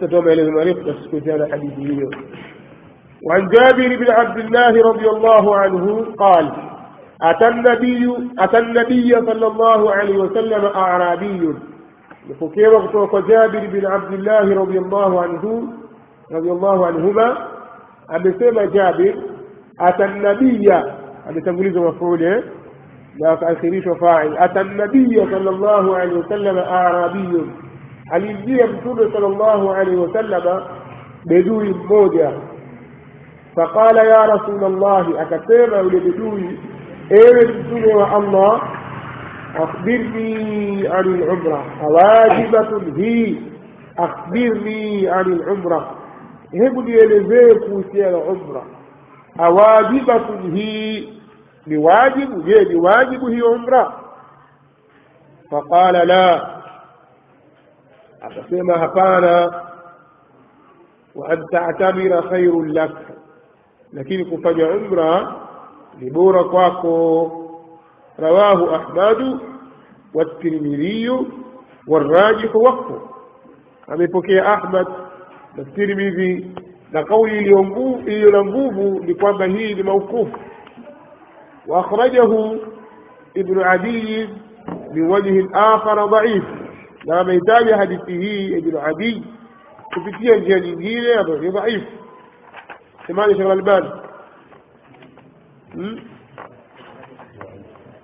تدوم إليه المريض تسكت هذا حديثه وعن جابر بن عبد الله رضي الله عنه قال أتى النبي أتى النبي صلى الله عليه وسلم أعرابي. فكيف وقت جابر بن عبد الله رضي الله عنه رضي الله عنهما؟ أم سيما جابر أتى النبي. amesema Jabir atanabia لا mafuule وفاعل أتى النبي صلى الله عليه وسلم أعرابي. Alimjia mtume sallallahu alaihi wasallam bedui mmoja faqala ya rasulllahi akasema yule bedui ewe mtume wa allah akhbirni ani lumra awajibatun hii akhbirni ani lumra hebu nielezee kuhusiana na umra awajibatun hii ni wajibu je ni wajibu hiyo umra faqala la akasema hapana wa an ta'tamira khairun lak lakini kufanya umra ni bora kwako rawahu ahmadu والترمذي والراجح وقفه amepokea ahmad na tirmidhi na kauli iliyo na nguvu ni kwamba hii ni maukufu واخرجه ابن عدي من وجه اخر ضعيف na amehitaja hadithi hii ibn adi kupitia njia nyingine ambayo ni dhaifu semani shekh albani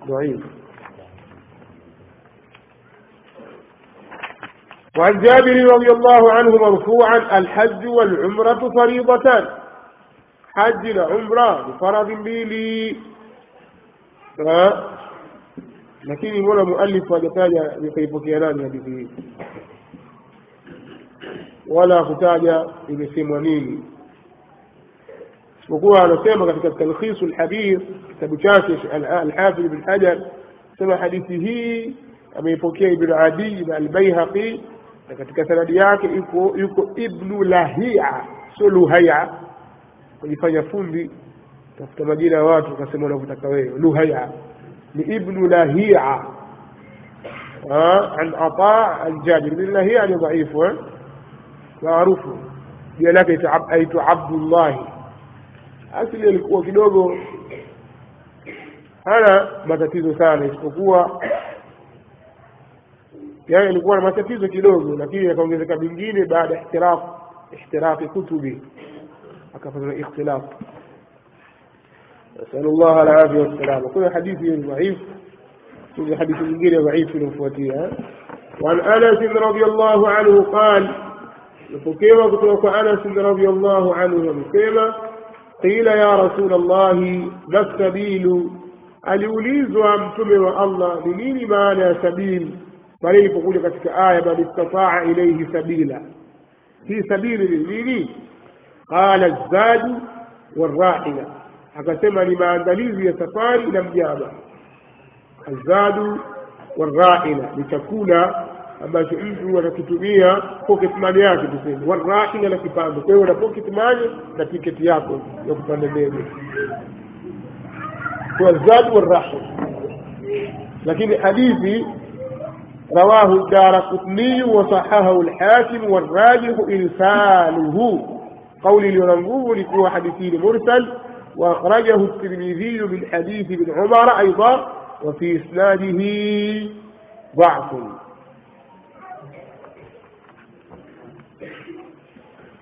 ضعيف وعن جابر رضي الله عنه مرفوعا الحج والعمرة فريضتان حج العمرة بفرض بيلي lakini mbona muallif hajataja nikaipokea nani hadithi hii wala hakutaja imesemwa nini isipokuwa anasema katika talkhisu lhabir kitabu chake alhafidh ibn hajar sema hadithi hii ameipokea ibnu adii na albaihaqi na katika sanadi yake yuko yuko ibnu lahia sio luhaya kujifanya fundi tafuta majina ya watu ukasema unavyotaka wewe luhaya ni ibnu lahia an ata aljabir ibnu lahia ni dhaifu maarufu jina lake aitwa abdullahi asili alikuwa kidogo hana matatizo sana isipokuwa yani alikuwa na matatizo kidogo lakini yakaongezeka mingine baada ya ihtirafi kutubi akafanya ikhtilafu نسأل الله العافية والسلامة كل حديث ضعيف. كل حديث من ضعيف نفوتيها وعن أنس رضي الله عنه قال فكيما قلت أنس رضي الله عنه فكيما قيل يا رسول الله ما السبيل. mtume wa allah ni nini maana ya sabili pale ilipokuja katika aya man istataa ilaihi sabila hii sabili ni nini qala zadu warahila akasema ni maandalizi ya safari na mjama azadu warahila ni chakula ambacho mtu atakitumia pocket money yake tuseme warahila na kipando kwa hiyo na pocket money na tiketi yako ya kupanda ndege kwa zadu warahila lakini hadithi رواه الدار قطني وصححه الحاكم والراجح إرساله قول لننظور لكوا حديثين مرسل وأخرجه الترمذي من حديث ابن عمر أيضا وفي إسناده ضعف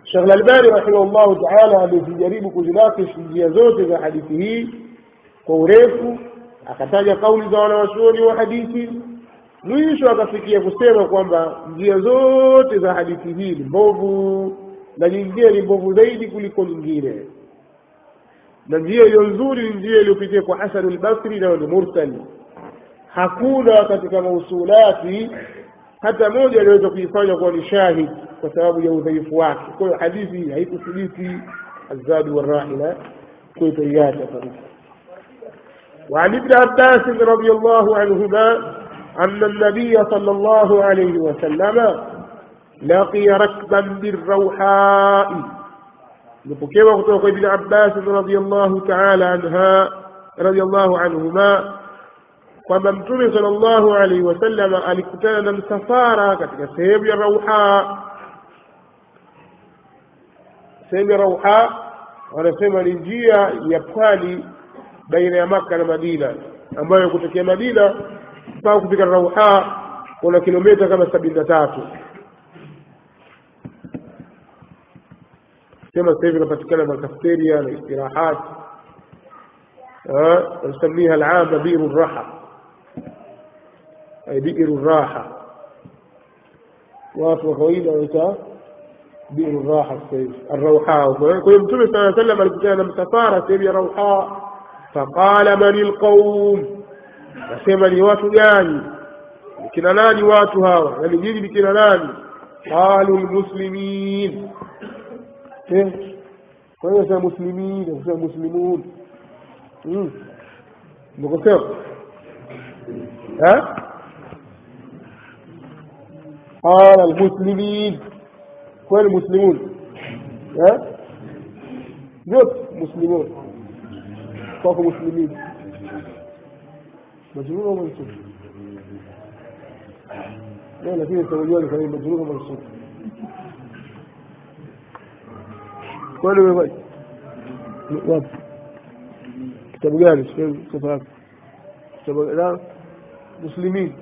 الشيخ الألباني رحمه الله تعالى amejaribu kuzinakish njia zote za hadithi hii kwa urefu akataja kauli za wanawachuoni wa hadithi mwisho akafikia kusema kwamba njia zote za hadithi hii ni mbovu na nyingine ni mbovu zaidi kuliko nyingine Na njia iliyo nzuri ni njia iliyopitia kwa hasanu lbasri nayo ni mursali hakuna katika mausulati hata moja aliweza kuifanya kuwa ni shahid kwa sababu ya udhaifu wake kwa hiyo hadithi haikuthibiti azadu warahila kuitaiacha kabisa وعن ابن عباس رضي الله عنهما أن النبي صلى الله عليه وسلم لقي ركبا بالروحاء imepokewa kutoka kwa ibni abbas radiallahu taala anha radiallahu anhuma kwamba mtume sallallahu alaihi wasallam alikutana na msafara katika sehemu ya rauha. Sehemu ya rauha wanasema ni njia ya pwani baina ya makka na madina ambayo kutokea madina mpaka kufika rauha kuna kilometa kama sabini na tatu. كما سيبنا فتكلم الكافتيريا الاستراحات نسميها العامة بئر الراحة. أي بئر الراحة. واصل خويل أنت بئر الراحة السيف. الروحاء. كل يوم صلى الله عليه وسلم سفارة سيبيا روحاء فقال من القوم. نسيما لواتو يعني لكن نالي واتو هذا يعني يجي لكن نالي قالوا المسلمين. إيه يا مسلمين يا مسلمون امم ها قال المسلمين كل المسلمون ها نوت مسلمون صافوا مسلمين مجرور ومنصوب لا لا فيه التوجيه مجرور ومنصوب كله يبقى نقاب كتاب جالس في كفاك كتاب لا مسلمين.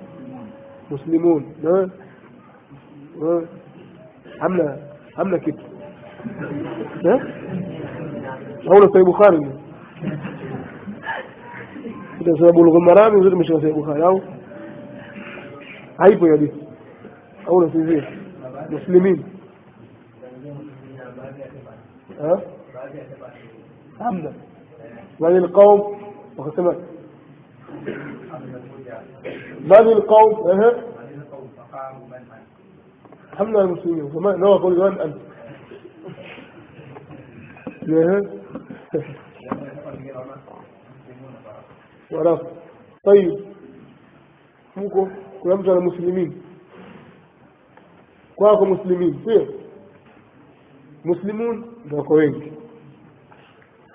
مسلمون. ها؟ ها؟ عامله عامله كده. ها؟ أولا سيبو خارج كده سبب الغمران وزير مش سيبو خارج أو عيبو يا دي. أولا في مسلمين. ها؟ حمدا بل القوم؟ وختمت بل القوم؟ ها؟ حمدا المسلمين. وما نوى كل يوم أنت. ورف طيب. ممكن. كلام على المسلمين. كواكو مسلمين. فيه مسلمون دوكوين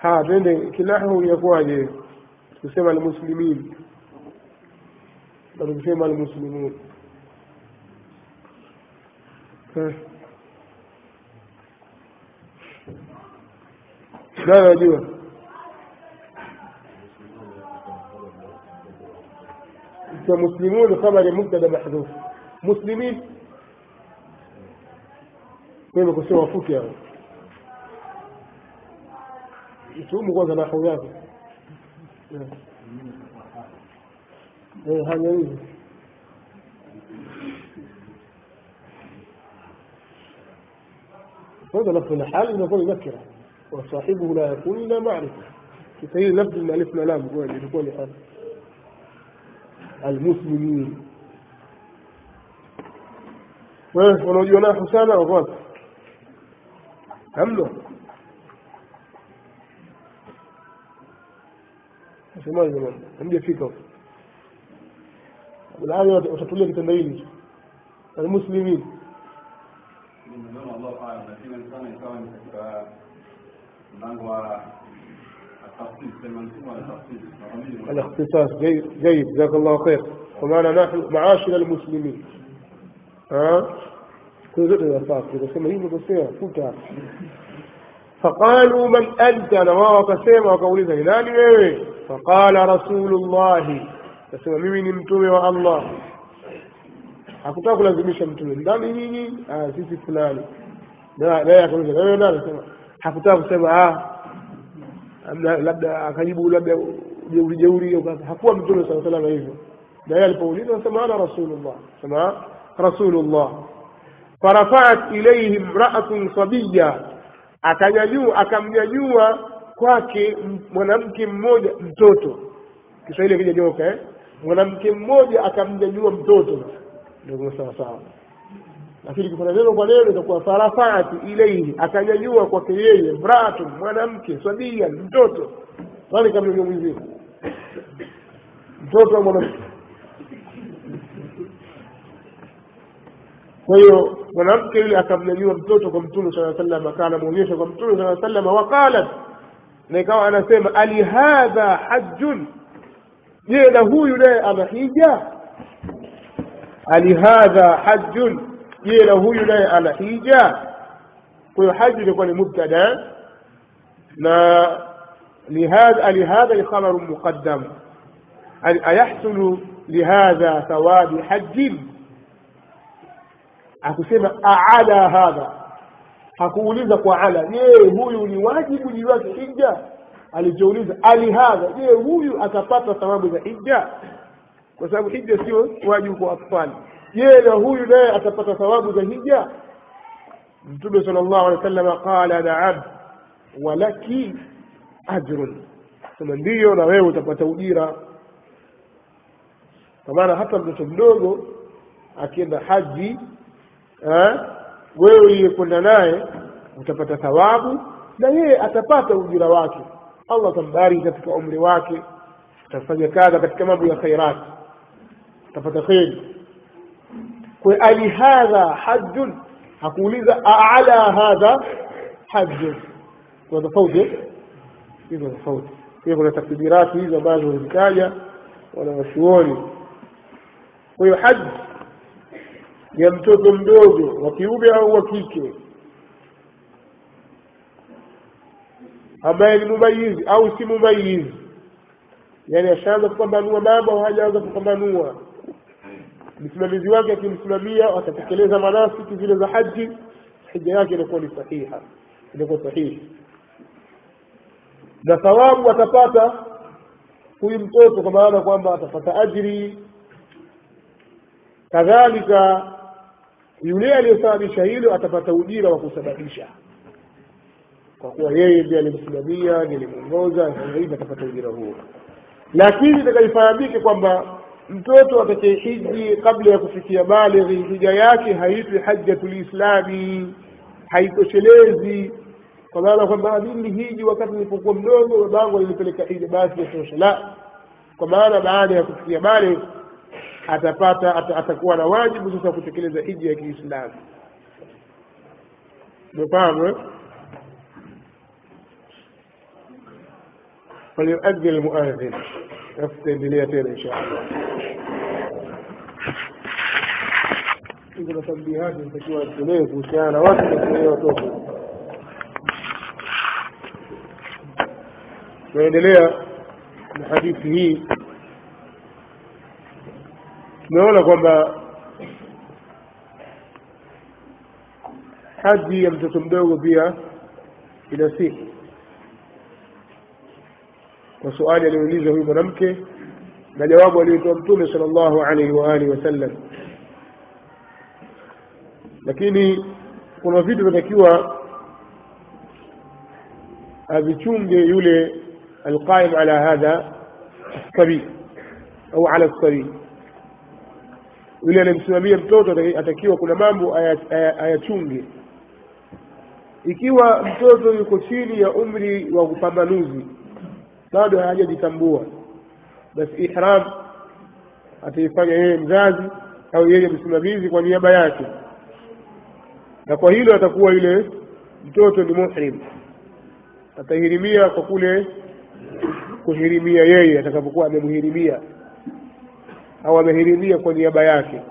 ها بين كلاحه يقول تسمى المسلمين. بل تسمى المسلمون. لا لا ديوه مسلمون خبر مبتدأ محذوف. مسلمين كيف kusema fuki hapo itumu kwanza nahu yake hanya hizi هذا لفظ الحال يكون نكرة وصاحبه لا يكون إلا معرفة كثير لفظ من ألف لام يكون حال المسلمين ونوجه نحو سنة كملوا اسمعوا يا جماعة عندي فكره الآن وصلت لي التمرين المسلمين. الاختصاص جيد. جزاك الله خير. ومعنا نحن معاشر المسلمين. ها؟ فقالوا من أنت لما وقسيم وقولي ذهلالي فقال رسول الله بسمه ممن امتوم و الله أقول لازميش امتوم داني هيني آه سيسي فلالي لا لا يقول لازم لا لا سمع حكوتا بسمع آه لابد أخيبه لابد جوري جوري حكوة من جنة صلى الله عليه وسلم لا يقول لازم سمعنا رسول الله سمع رسول الله farafaat ilaihi mraatun sabiya akanyanyua akamnyanyua kwake mwanamke mmoja mtoto. Kiswahili akijanyoka eh? mwanamke mmoja akamnyanyua mtoto. Ndio sawa lakini kifanya neno kwa neno itakuwa farafati ilaihi akanyanyua kwake yeye mraatun mwanamke sabia mtoto. Nani kamnyanyua mwenzie mtoto wa mwanamke. Kwa hiyo mwanamke yule akamnyanyua mtoto kwa mtume saa sallam akawa anamwonyesha kwa mtume saa sallam waqalat na ikawa anasema alihadha hajjun je na huyu naye ana hija alihadha hajjun je na huyu naye ana hija kwa hiyo haji ilikuwa ni mubtada na لهذا لهذا خبر مقدم أيحصل لهذا ثواب حج akusema aala hadha. Hakuuliza kwa ala je huyu ni wajibu juu yake hija alichouliza ali hadha. Je huyu atapata thawabu za hija kwa sababu hija sio wajibu kwa atfali je na huyu naye atapata thawabu za hija mtume sal llahu alehi wa sallam qala naam walaki ajrun. Sema ndiyo na wewe utapata ujira. Kwa maana hata mtoto mdogo akienda haji wewe uliyekwenda naye utapata thawabu na yeye atapata ujira wake. Allah atambariki katika umri wake atafanya kadha katika mambo ya khairat. Atapata kheri. Kwa ali hadha hajjun hakuuliza ala hadha hajjun. Kuna tofauti hizo tofauti. Pia kuna takbirati hizo ambazo wazitaja wanawachuoni. Kwa hiyo haji ya mtoto mdogo wa kiume au wa kike ambaye ni mumayizi au si mumayizi yaani ashaanza kupambanua mambo au hajaanza kupambanua. Msimamizi wake akimsimamia atatekeleza manasiki zile za haji hija yake inakuwa ni sahiha inakuwa sahihi. Na thawabu atapata huyu mtoto kwa maana kwamba atapata ajiri kadhalika yule aliyesababisha hilo atapata ujira wa kusababisha. Kwa kuwa yeye ndiye alimsimamia ndiye alimwongoza hivi atapata ujira huo. Lakini itakaifahamike kwamba mtoto atakayehiji kabla ya kufikia balighi hija yake haitwi hajjatulislami haitoshelezi. Kwa maana kwamba mimi hiji wakati nilipokuwa mdogo babangu alinipeleka hija basi yatosha la kwa maana baada ya kufikia balighi atapata at, atakuwa na wajibu sasa kutekeleza hija ya kiislamu umefahamu فليؤذن المؤذن tutaendelea tena insha allah kuna tambihati nitakiwa tolee kuhusiana na watu kuwatumia watoto tunaendelea na hadithi hii tumeona kwamba haji ya mtoto mdogo pia ina siku kwa suali aliyoulizwa huyu mwanamke na jawabu aliyotoa mtume sala llahu alaihi waalihi wasallam lakini kuna vitu vinatakiwa avichunge yule alqaim ala hadha sabii au ala sabii yule anayemsimamia mtoto atakiwa kuna mambo ayachunge. Ikiwa mtoto yuko chini ya umri wa upambanuzi bado hajajitambua basi ihram ataifanya yeye mzazi au yeye msimamizi kwa niaba yake. Na kwa hilo atakuwa yule mtoto ni muhrim. Atahirimia kwa kule kuhirimia yeye atakapokuwa amemhirimia au amehirimia kwa niaba yake.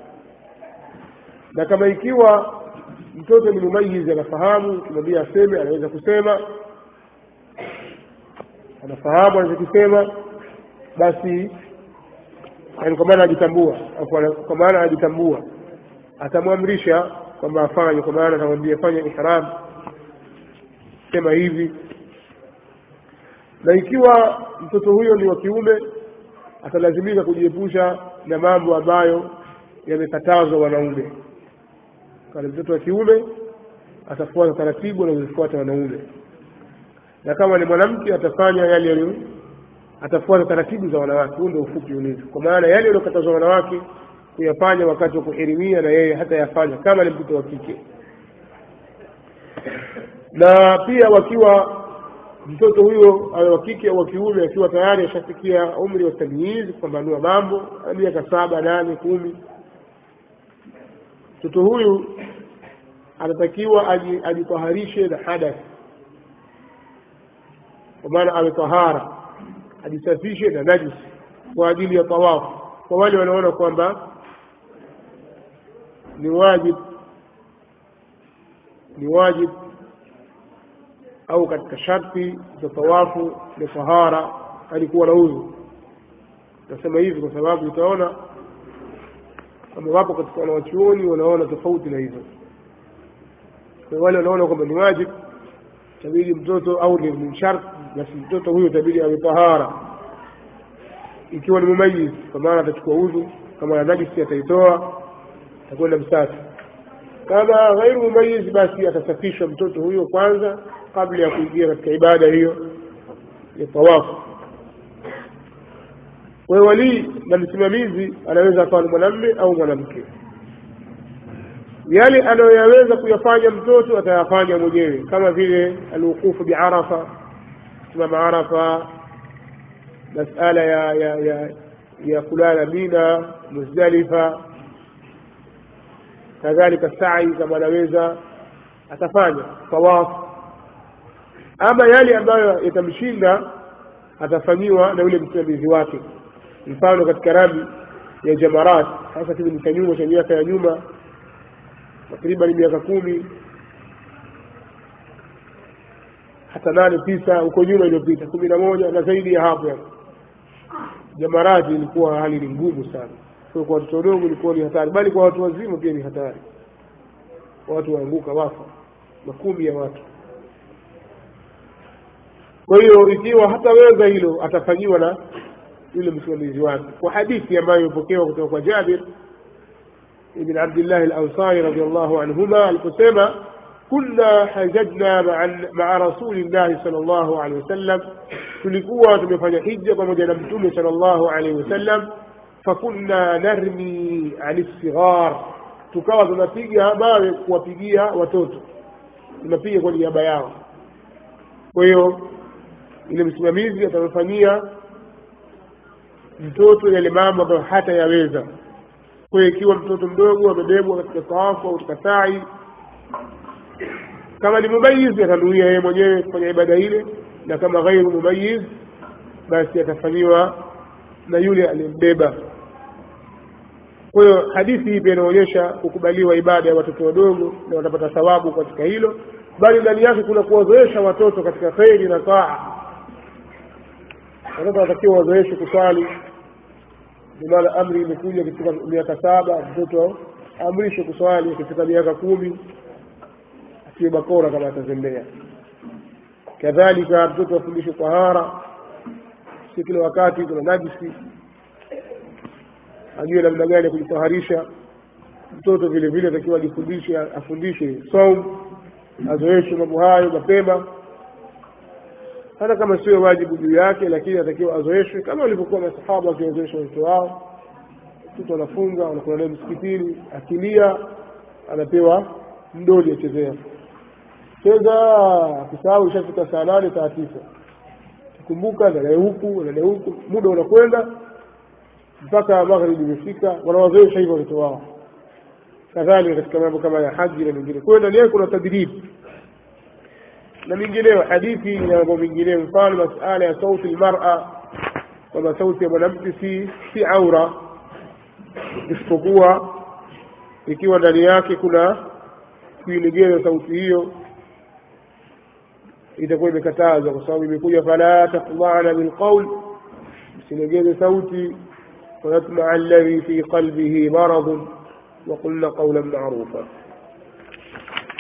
Na kama ikiwa mtoto ni mumayizi anafahamu kimwambia aseme anaweza kusema anafahamu anaweza kusema basi yani kwa maana ajitambua kwa maana ajitambua atamwamrisha kwamba afanye kwa maana atamwambia fanya ihram sema hivi. Na ikiwa mtoto huyo ni wa kiume atalazimika kujiepusha na mambo ambayo yamekatazwa wanaume. Kama mtoto wa kiume atafuata taratibu anazozifuata wanaume. Na kama ni mwanamke atafanya yale yaliyo atafuata taratibu za wanawake. Huu ndio ufupi ulivyo kwa maana yale yaliyokatazwa wanawake kuyafanya wakati wa kuhirimia na yeye hata yafanya kama ni mtoto wa kike. Na pia wakiwa mtoto huyo awe wa kike au wa kiume akiwa tayari ashafikia umri wa tamyizi kupambanua mambo miaka saba nane kumi. Mtoto huyu anatakiwa ajitaharishe na hadath kwa maana awe tahara ajisafishe na najisi kwa ajili ya tawafu kwa wale wanaona kwamba ni wajib ni wajib au katika sharti za tawafu na tahara alikuwa na udhu. Nasema hivi kwa sababu utaona kama wapo katika wanawachuoni wanaona tofauti na hizo kwa wale wanaona kwamba ni wajib tabidi mtoto au ni sharti basi mtoto huyo tabidi awe tahara. Ikiwa ni mumayiz kwa maana atachukua udhu kama na najisi ataitoa atakwenda msafi kama ghairu mumayiz basi atasafishwa mtoto huyo kwanza kabla ya kuingia katika ibada hiyo ya tawafu kwa hiyo walii na msimamizi anaweza akawa ni mwanamme au mwanamke. Yale anayoyaweza kuyafanya mtoto atayafanya mwenyewe kama vile alwuqufu biarafa simama arafa masala ya ya ya ya kulala mina muzdalifa kadhalika sai kama anaweza atafanya tawafu ama yale ambayo yatamshinda atafanyiwa na yule msimamizi wake. Mfano katika rami ya jamarat hasa kipindi cha nyuma cha miaka ya nyuma takriban miaka kumi hata nane tisa huko nyuma iliyopita kumi na moja na zaidi ya hapo yani jamarati ilikuwa hali ni ngumu sana. Kwa kwa watoto wadogo ilikuwa ni hatari bali kwa watu wazima pia ni hatari. Watu waanguka wafa makumi ya watu kwa hiyo ikiwa hataweza hilo atafanyiwa na yule msimamizi wake kwa hadithi ambayo imepokewa kutoka kwa Jabir ibn Abdullah al-Ansari radiyallahu anhuma aliposema kunna hajajna maa rasulillahi sallallahu alaihi wasallam tulikuwa tumefanya hija pamoja na mtume sallallahu alaihi wasallam fakunna narmi ani sighar tukawa tunapiga mawe kuwapigia watoto tunapiga kwa niaba yao kwa hiyo ile msimamizi atamfanyia mtoto yale mambo ambayo hata yaweza. Kwa hiyo ikiwa mtoto mdogo amebebwa katika tawafu au katika sai kama ni mumayiz atanuia yeye mwenyewe kufanya ibada ile na kama ghairu mumayiz basi atafanyiwa na yule aliyembeba. Kwa hiyo hadithi hii pia inaonyesha kukubaliwa ibada ya watoto wadogo na watapata thawabu katika hilo bali ndani yake kuna kuwazoesha watoto katika kheri na taa watoto watakiwa wazoeshe kuswali. Maana amri imekuja katika miaka saba mtoto amrishwe kuswali katika miaka kumi asiwe bakora kama atazembea. Kadhalika mtoto afundishwe tahara si kila wakati kuna najisi. Ajue namna gani ya kujitaharisha. Mtoto vile vile atakiwa ajifundishe afundishe saum azoeshwe mambo hayo mapema hata kama sio wajibu juu yake lakini atakiwa azoeshwe. Kama walivyokuwa masahaba wakiwazoesha watoto wao mtoto anafunga wanakwenda naye msikitini akilia anapewa mdoli achezea cheza akisahau ishafika saa nane saa tisa. Kumbuka nanaye huku nanaye huku muda unakwenda mpaka magharibi imefika wanawazoesha hivyo watoto wao. Kadhalika katika mambo kama ya haji na mengine. Kwa hiyo ndani yake kuna tadribi نمجنيه حديثي نمجنيه مثال مسألة صوت المرأة وما صوت mwanamke si aura isipokuwa ikiwa ndani yake kuna kuilegeza sauti hiyo itakuwa imekatazwa kwa sababu imekuja fala taqdana bilqaul msilegeze sauti wayatmaa alladhi fi qalbihi maradun وقلنا قولا معروفا